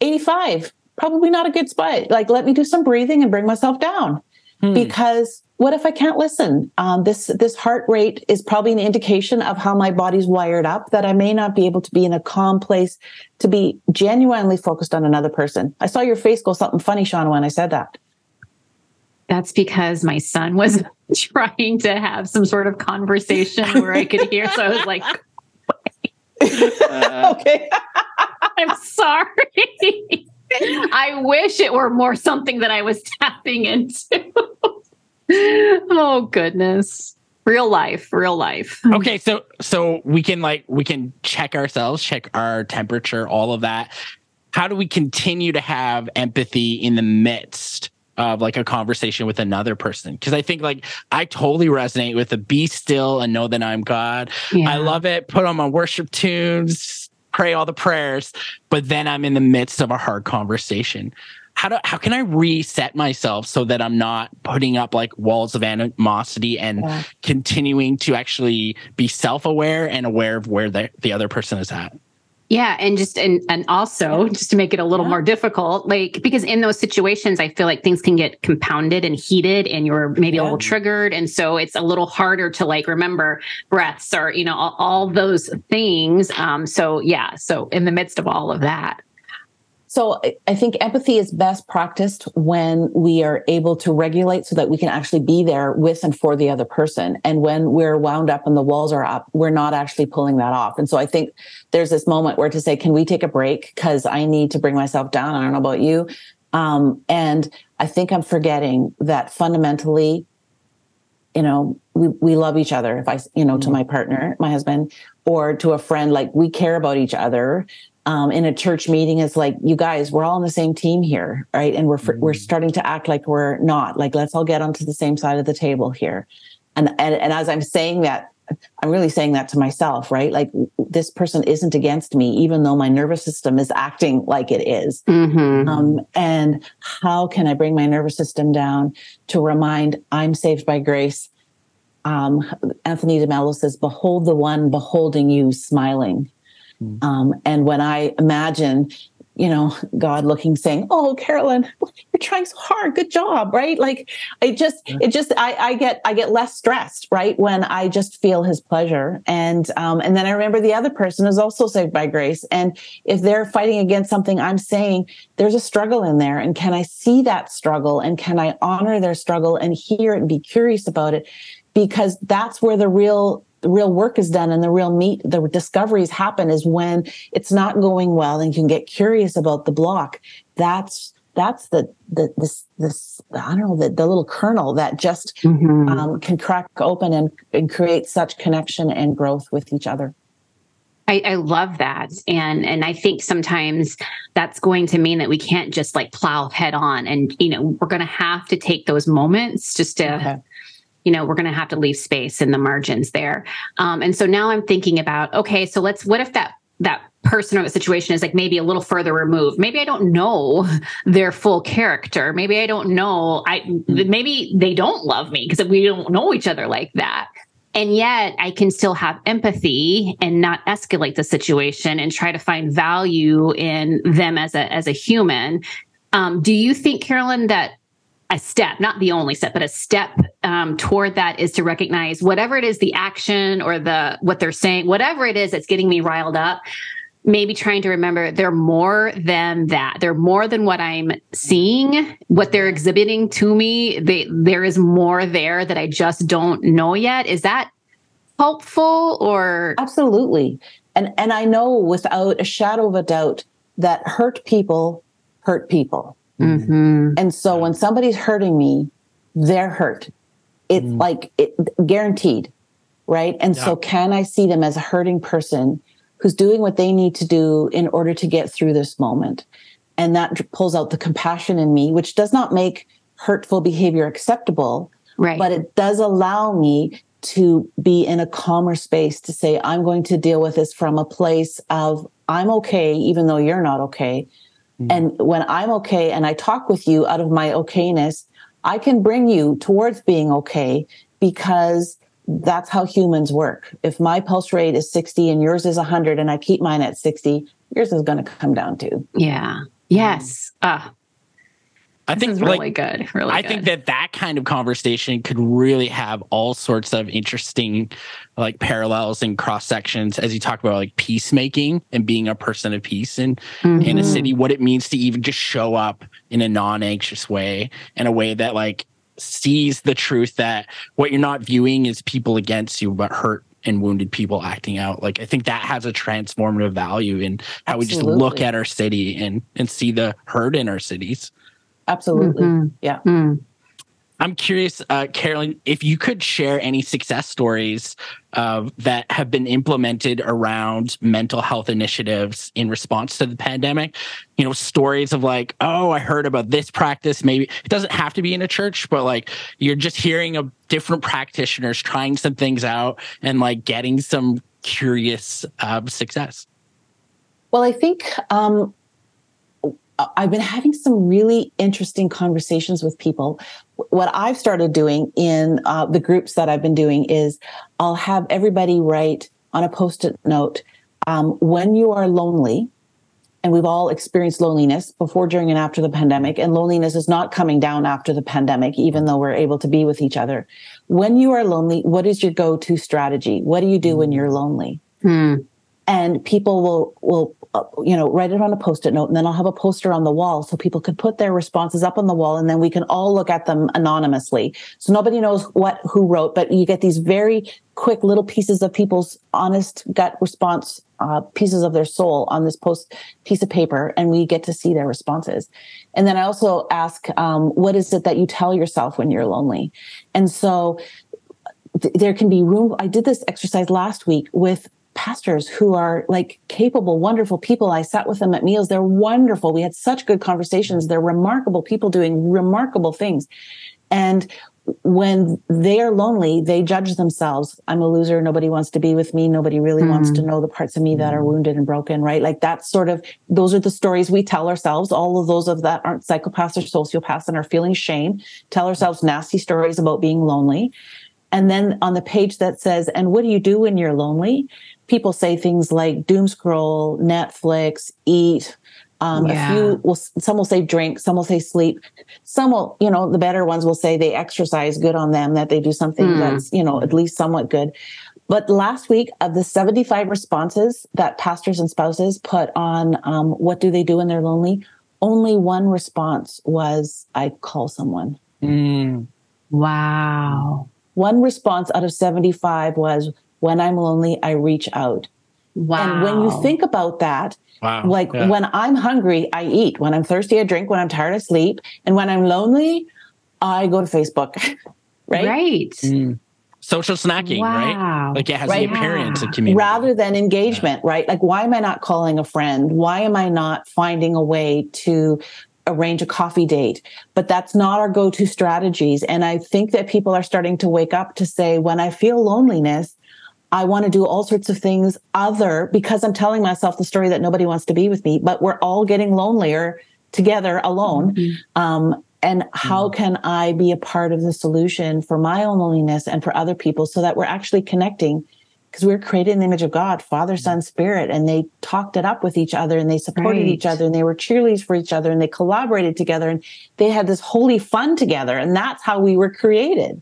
85. Probably not a good spot. Like, let me do some breathing and bring myself down. Hmm. Because what if I can't listen? Um, this this heart rate is probably an indication of how my body's wired up. That I may not be able to be in a calm place to be genuinely focused on another person. I saw your face go something funny, Sean, when I said that. That's because my son was trying to have some sort of conversation where I could hear. So I was like, uh, "Okay, I'm sorry." I wish it were more something that I was tapping into oh goodness. Real life real life. Hmm. Okay so so we can like we can check ourselves check our temperature all of that. How do we continue to have empathy in the midst of like a conversation with another person? Because i think like i totally resonate with the be still and know that i'm god. Yeah. i love it put on my worship tunes pray all the prayers but then i'm in the midst of a hard conversation how do how can I reset myself so that I'm not putting up like walls of animosity and yeah. continuing to actually be self-aware and aware of where the, the other person is at? Yeah, and just and and also just to make it a little yeah. more difficult, like because in those situations, I feel like things can get compounded and heated, and you're maybe yeah. a little triggered, and so it's a little harder to like remember breaths or you know all, all those things. Um, so yeah, so in the midst of all of that, so I think empathy is best practiced when we are able to regulate so that we can actually be there with and for the other person. And when we're wound up and the walls are up, we're not actually pulling that off. And so I think there's this moment where to say, can we take a break? Cause I need to bring myself down. I don't know about you. Um, and I think I'm forgetting that fundamentally, you know, we, we love each other. If I, you know, mm-hmm. to my partner, my husband, or to a friend, like we care about each other um, in a church meeting is like, you guys, we're all on the same team here, right? And we're mm-hmm. we're starting to act like we're not. Like, let's all get onto the same side of the table here. And, and and as I'm saying that, I'm really saying that to myself, right? Like this person isn't against me, even though my nervous system is acting like it is. Mm-hmm. Um, and how can I bring my nervous system down to remind I'm saved by grace? Um, Anthony DeMello says, "Behold the one beholding you, smiling." Mm. Um, and when I imagine you know, God looking, saying, "Oh, Carolyn, you're trying so hard. Good job." Right? Like, I just, it just, I, I get, I get less stressed, right, when I just feel His pleasure, and, um, and then I remember the other person is also saved by grace, and if they're fighting against something I'm saying, there's a struggle in there, and can I see that struggle, and can I honor their struggle and hear it and be curious about it, because that's where the real the real work is done and the real meat, the discoveries happen is when it's not going well and you can get curious about the block. That's that's the the this this I don't know the, the little kernel that just mm-hmm. um, can crack open and, and create such connection and growth with each other. I, I, love that. And and I think sometimes that's going to mean that we can't just like plow head on and you know, we're gonna have to take those moments just to okay you know, we're going to have to leave space in the margins there. Um, and so now I'm thinking about, okay, so let's, what if that, that person or the situation is like maybe a little further removed. Maybe I don't know their full character. Maybe I don't know. I maybe they don't love me because we don't know each other like that. And yet I can still have empathy and not escalate the situation and try to find value in them as a as a human. Um, do you think, Carolyn, that a step, not the only step, but a step um, toward that is to recognize whatever it is, the action or the what they're saying, whatever it is that's getting me riled up. Maybe trying to remember they're more than that. They're more than what I'm seeing, what they're exhibiting to me. They, there is more there that I just don't know yet. Is that helpful or absolutely? And and I know without a shadow of a doubt that hurt people hurt people Mm-hmm. And so when somebody's hurting me, they're hurt. It's mm. like it, guaranteed, right? And yeah. so can I see them as a hurting person who's doing what they need to do in order to get through this moment? And that pulls out the compassion in me, which does not make hurtful behavior acceptable, right. but it does allow me to be in a calmer space to say, I'm going to deal with this from a place of I'm okay, even though you're not okay. Mm-hmm. And when I'm okay and I talk with you out of my okayness, I can bring you towards being okay because that's how humans work. If my pulse rate is 60 and yours is 100 and I keep mine at 60, yours is going to come down too. Yeah. Yes. Uh, I think really like, good. Really, I good. think that that kind of conversation could really have all sorts of interesting, like parallels and cross sections as you talk about like peacemaking and being a person of peace in mm-hmm. in a mm-hmm. city. What it means to even just show up in a non anxious way, in a way that like sees the truth that what you're not viewing is people against you, but hurt and wounded people acting out. Like I think that has a transformative value in how Absolutely. we just look at our city and and see the hurt in our cities. Absolutely. Mm-hmm. Yeah. Mm. I'm curious, uh, Carolyn, if you could share any success stories uh, that have been implemented around mental health initiatives in response to the pandemic. You know, stories of like, oh, I heard about this practice. Maybe it doesn't have to be in a church, but like you're just hearing of different practitioners trying some things out and like getting some curious uh, success. Well, I think um, I've been having some really interesting conversations with people. What I've started doing in uh, the groups that I've been doing is I'll have everybody write on a post it note um, when you are lonely, and we've all experienced loneliness before, during, and after the pandemic, and loneliness is not coming down after the pandemic, even though we're able to be with each other. When you are lonely, what is your go to strategy? What do you do when you're lonely? Hmm and people will will uh, you know, write it on a post-it note, and then I'll have a poster on the wall so people can put their responses up on the wall, and then we can all look at them anonymously. So nobody knows what who wrote, but you get these very quick little pieces of people's honest gut response, uh, pieces of their soul on this post piece of paper, and we get to see their responses. And then I also ask, um, what is it that you tell yourself when you're lonely? And so there can be room. I did this exercise last week with pastors who are like capable, wonderful people. I sat with them at meals. They're wonderful. We had such good conversations. They're remarkable people doing remarkable things. And when they are lonely, they judge themselves. I'm a loser. Nobody wants to be with me. Nobody really mm. wants to know the parts of me that are mm. wounded and broken, right? Like that's sort of, those are the stories we tell ourselves. All of those of that aren't psychopaths or sociopaths and are feeling shame, tell ourselves nasty stories about being lonely. And then on the page that says, and what do you do when you're lonely? People say things like doom scroll, Netflix, eat, um, yeah. A few will, some will say drink, some will say sleep. Some will, you know, the better ones will say they exercise good on them, that they do something mm. that's, you know, at least somewhat good. But last week, of the 75 responses that pastors and spouses put on um, what do they do when they're lonely, only one response was, I call someone. Mm. Wow. One response out of 75 was, when I'm lonely, I reach out. Wow. And when you think about that, Wow. Like yeah. when I'm hungry, I eat. When I'm thirsty, I drink. When I'm tired, I sleep. And when I'm lonely, I go to Facebook. right? Right. Mm. Social snacking, wow. right? Like it has right? the appearance yeah. of community. Rather than engagement, yeah. right? Like why am I not calling a friend? Why am I not finding a way to arrange a coffee date? But that's not our go-to strategies. And I think that people are starting to wake up to say, when I feel loneliness, I want to do all sorts of things other because I'm telling myself the story that nobody wants to be with me, but we're all getting lonelier together alone. Mm-hmm. Um, and how mm-hmm. can I be a part of the solution for my own loneliness and for other people so that we're actually connecting? Because we're created in the image of God, Father, Son, Spirit, and they talked it up with each other and they supported right. each other and they were cheerleaders for each other and they collaborated together and they had this holy fun together. And that's how we were created.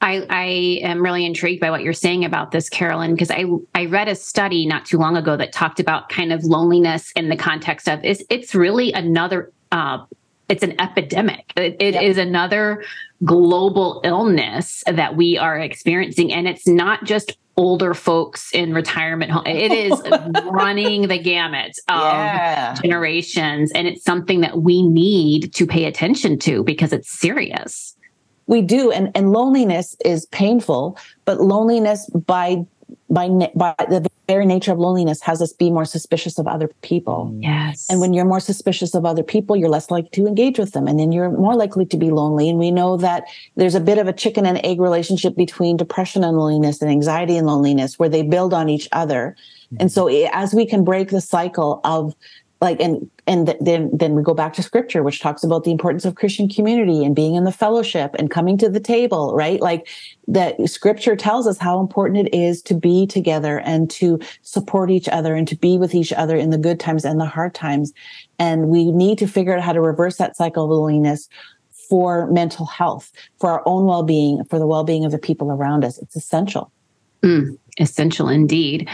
I, I am really intrigued by what you're saying about this, Carolyn, because I, I read a study not too long ago that talked about kind of loneliness in the context of it's, it's really another, uh, it's an epidemic. It, it yep. is another global illness that we are experiencing. And it's not just older folks in retirement home. It is running the gamut of yeah. generations. And it's something that we need to pay attention to because it's serious we do and and loneliness is painful but loneliness by by by the very nature of loneliness has us be more suspicious of other people. Yes. And when you're more suspicious of other people, you're less likely to engage with them and then you're more likely to be lonely. And we know that there's a bit of a chicken and egg relationship between depression and loneliness and anxiety and loneliness where they build on each other. Mm-hmm. And so as we can break the cycle of like and and then then we go back to scripture which talks about the importance of christian community and being in the fellowship and coming to the table right? Like that scripture tells us how important it is to be together and to support each other and to be with each other in the good times and the hard times. And we need to figure out how to reverse that cycle of loneliness for mental health for our own well-being for the well-being of the people around us. It's essential. Mm essential indeed.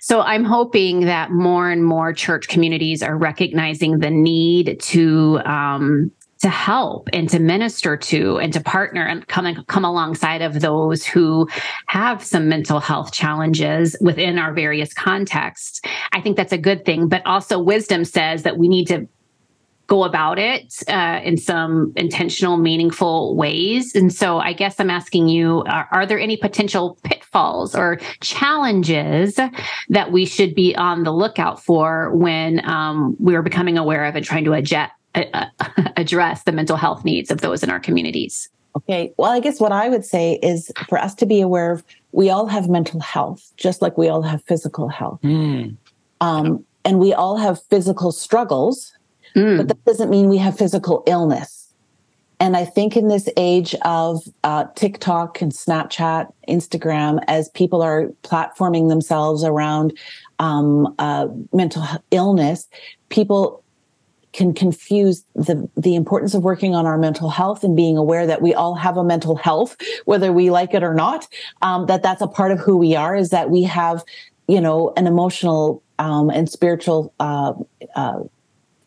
So I'm hoping that more and more church communities are recognizing the need to um, to help and to minister to and to partner and come come alongside of those who have some mental health challenges within our various contexts. I think that's a good thing, but also wisdom says that we need to go about it uh, in some intentional, meaningful ways. And so I guess I'm asking you, are, are, there any potential pitfalls or challenges that we should be on the lookout for when um, we're becoming aware of and trying to adjust, uh, address the mental health needs of those in our communities? Okay. Well, I guess what I would say is for us to be aware of, we all have mental health, just like we all have physical health. Mm. Um, and we all have physical struggles Mm. But that doesn't mean we have physical illness. And I think in this age of uh, TikTok and Snapchat, Instagram, as people are platforming themselves around um, uh, mental illness, people can confuse the the importance of working on our mental health and being aware that we all have a mental health, whether we like it or not. Um, that that's a part of who we are. Is that we have, you know, an emotional um, and spiritual uh, uh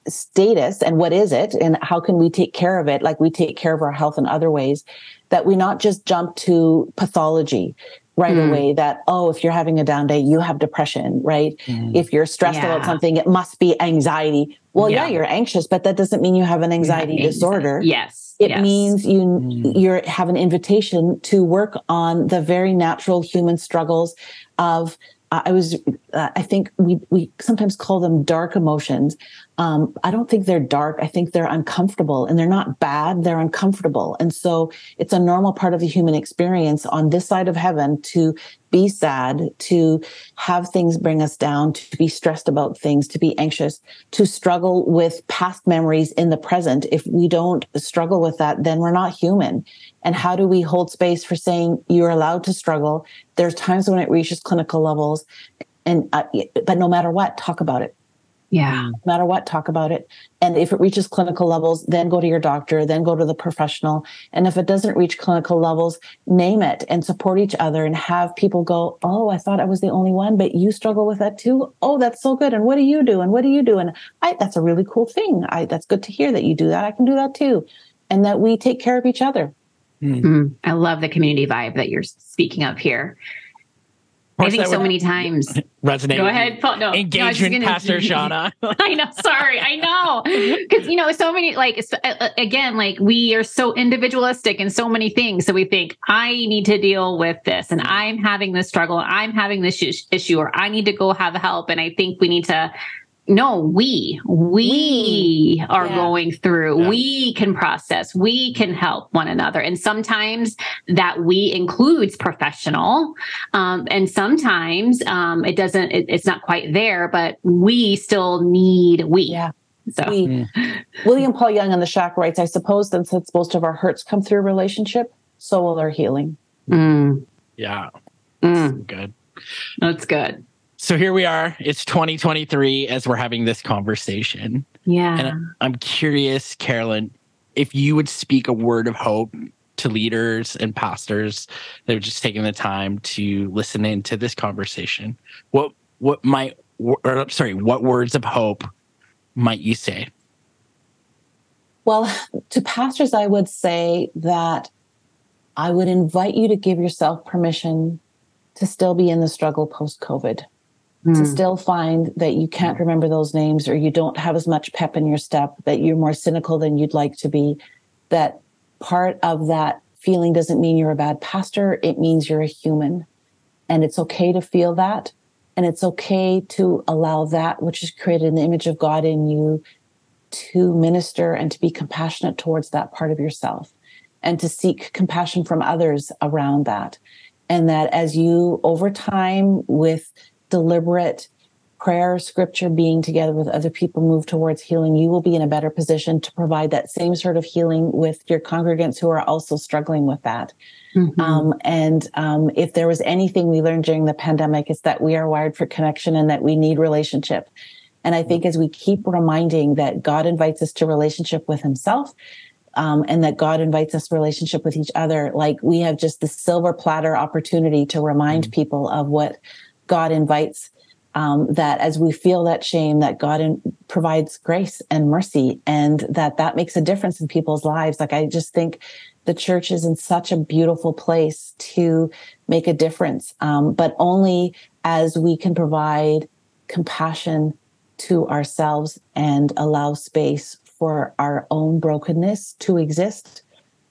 status and what is it and how can we take care of it like we take care of our health in other ways that we not just jump to pathology right mm. away that oh if you're having a down day you have depression right mm. if you're stressed yeah. about something it must be anxiety well yeah. yeah. you're anxious but that doesn't mean you have an anxiety have disorder yes it yes. means you mm. you have an invitation to work on the very natural human struggles of I was, uh, I think we, we sometimes call them dark emotions. Um, I don't think they're dark. I think they're uncomfortable and they're not bad. They're uncomfortable. And so it's a normal part of the human experience on this side of heaven to be sad, to have things bring us down, to be stressed about things, to be anxious, to struggle with past memories in the present. If we don't struggle with that, then we're not human. And how do we hold space for saying you're allowed to struggle? There's times when it reaches clinical levels and, uh, but no matter what, talk about it. Yeah. No matter what, talk about it. And if it reaches clinical levels, then go to your doctor, then go to the professional. And if it doesn't reach clinical levels, name it and support each other and have people go, Oh, I thought I was the only one, but you struggle with that too. Oh, that's so good. And what do you do? And what do you do? And I, that's a really cool thing. I, that's good to hear that you do that. I can do that too. And that we take care of each other. Mm. I love the community vibe that you're speaking of here. I think so many times. Resonate. Go ahead. Paul. No, engagement, no, gonna, Pastor Shauna. I know. Sorry. I know. Because, you know, so many, like, uh, uh, again, like we are so individualistic in so many things. So we think, I need to deal with this and I'm having this struggle. I'm having this issue or I need to go have help. And I think we need to no, we, we, we are yeah. going through, yeah. we can process, we can help one another. And sometimes that we includes professional. Um, and sometimes, um, it doesn't, it, it's not quite there, but we still need we. Yeah. So we, mm. William Paul Young in the Shack writes, I suppose that since most of our hurts come through relationship, so will our healing. Mm. Yeah. Mm. Good. That's good so here we are. It's 2023 as we're having this conversation. Yeah. And I'm curious, Carolyn, if you would speak a word of hope to leaders and pastors that are just taking the time to listen into this conversation, what what might or sorry, what words of hope might you say? Well, to pastors, I would say that I would invite you to give yourself permission to still be in the struggle post COVID mm. to hmm. still find that you can't remember those names or you don't have as much pep in your step, that you're more cynical than you'd like to be, that part of that feeling doesn't mean you're a bad pastor. It means you're a human. And it's okay to feel that. And it's okay to allow that which is created in the image of God in you to minister and to be compassionate towards that part of yourself and to seek compassion from others around that. And that as you, over time, with deliberate prayer, scripture, being together with other people move towards healing, you will be in a better position to provide that same sort of healing with your congregants who are also struggling with that. Mm-hmm. Um, and um, if there was anything we learned during the pandemic, is that we are wired for connection and that we need relationship. And I think as we keep reminding that God invites us to relationship with Himself, um, and that God invites us relationship with each other, like we have just the silver platter opportunity to remind mm-hmm. people of what God invites um, that as we feel that shame, that God in, provides grace and mercy, and that that makes a difference in people's lives. Like I just think the church is in such a beautiful place to make a difference, um, but only as we can provide compassion to ourselves and allow space for our own brokenness to exist.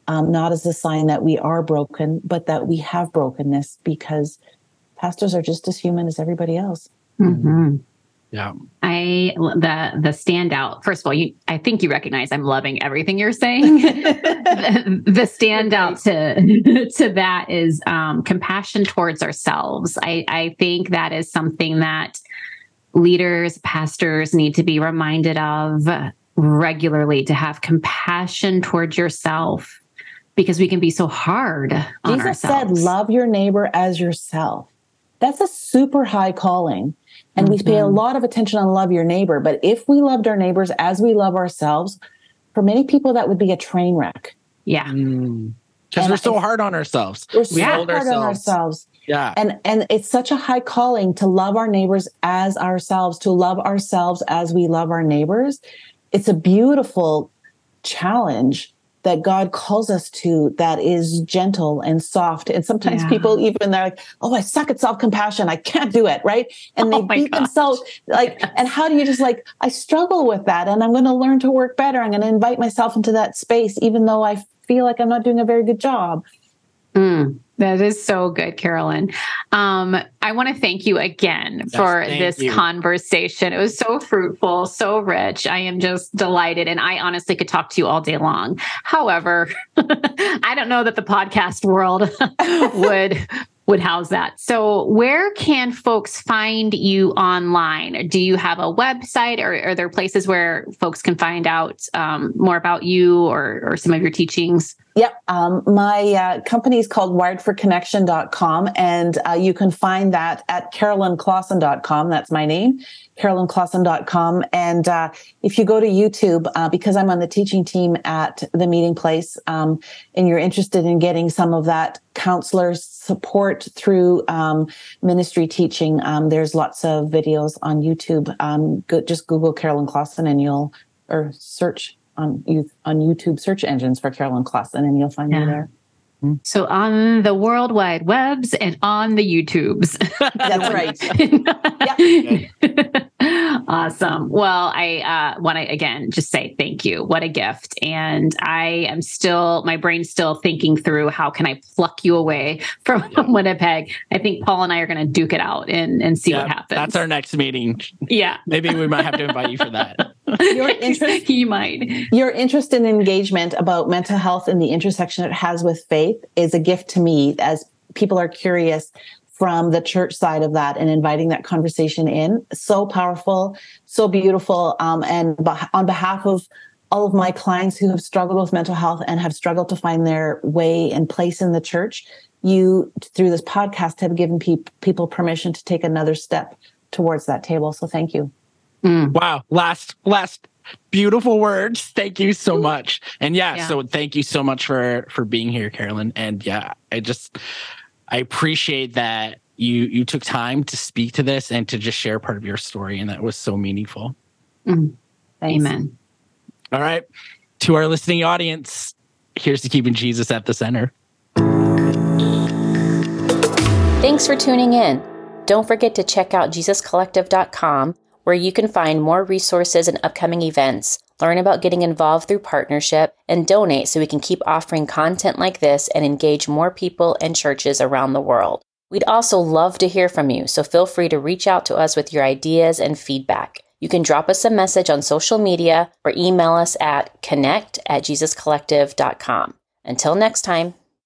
Um, not as a sign that we are broken, but that we have brokenness because pastors are just as human as everybody else. Mm-hmm. Yeah. I the the standout. First of all, you I think you recognize I'm loving everything you're saying. the, the standout to to that is um, compassion towards ourselves. I I think that is something that leaders, pastors need to be reminded of regularly to have compassion towards yourself because we can be so hard on Jesus ourselves. said, "Love your neighbor as yourself." That's a super high calling. And mm-hmm. we pay a mm-hmm. lot of attention on love your neighbor. But if we loved our neighbors as we love ourselves, for many people, that would be a train wreck. Yeah. Because mm. we're so hard on ourselves. We're so hard ourselves. on ourselves. Yeah. And and it's such a high calling to love our neighbors as ourselves, to love ourselves as we love our neighbors. It's a beautiful challenge that God calls us to that is gentle and soft. And sometimes yeah. people even they're like, oh, I suck at self compassion. I can't do it. Right. And they oh beat gosh. themselves like, yes. and how do you just like, I struggle with that and I'm going to learn to work better. I'm going to invite myself into that space, even though I feel like I'm not doing a very good job. Mm. That is so good, Carolyn. Um, I want to thank you again yes, for this you. conversation. It was so fruitful, so rich. I am just delighted. And I honestly could talk to you all day long. However, I don't know that the podcast world would would house that. So, where can folks find you online? Do you have a website, or are there places where folks can find out um, more about you or, or some of your teachings? Yep. Um, my uh, company is called wiredforconnection.com, and uh, you can find that at carolynklassen.com. That's my name, carolynklassen.com. And uh, if you go to YouTube, uh, because I'm on the teaching team at the meeting place, um, and you're interested in getting some of that counselor support through um, ministry teaching, um, there's lots of videos on YouTube. Um, go, just Google Carolyn Klassen and you'll, or search on you on YouTube search engines for Carolyn Klassen, and you'll find yeah. me there. Mm-hmm. So on the World Wide Webs and on the YouTubes. That's right. awesome. Well, I uh, want to again just say thank you. What a gift. And I am still, my brain's still thinking through how can I pluck you away from yeah. Winnipeg. I think Paul and I are going to duke it out and, and see yeah, what happens. That's our next meeting. Yeah. Maybe we might have to invite you for that. Your interest, you might. Your interest in engagement about mental health and the intersection it has with faith is a gift to me as people are curious from the church side of that and inviting that conversation in. So powerful, so beautiful. Um, and on behalf of all of my clients who have struggled with mental health and have struggled to find their way and place in the church, you, through this podcast, have given pe- people permission to take another step towards that table. So thank you. Mm. Wow. Last, last beautiful words. Thank you so much. And yeah, yeah, so thank you so much for for being here, Carolyn. And yeah, I just I appreciate that you you took time to speak to this and to just share part of your story, and that was so meaningful. Mm. Amen. All right, to our listening audience, here's to keeping Jesus at the center. Thanks for tuning in. Don't forget to check out JesusCollective.com, where you can find more resources and upcoming events learn about getting involved through partnership, and donate so we can keep offering content like this and engage more people and churches around the world. We'd also love to hear from you, so feel free to reach out to us with your ideas and feedback. You can drop us a message on social media or email us at connect at jesuscollective.com. Until next time.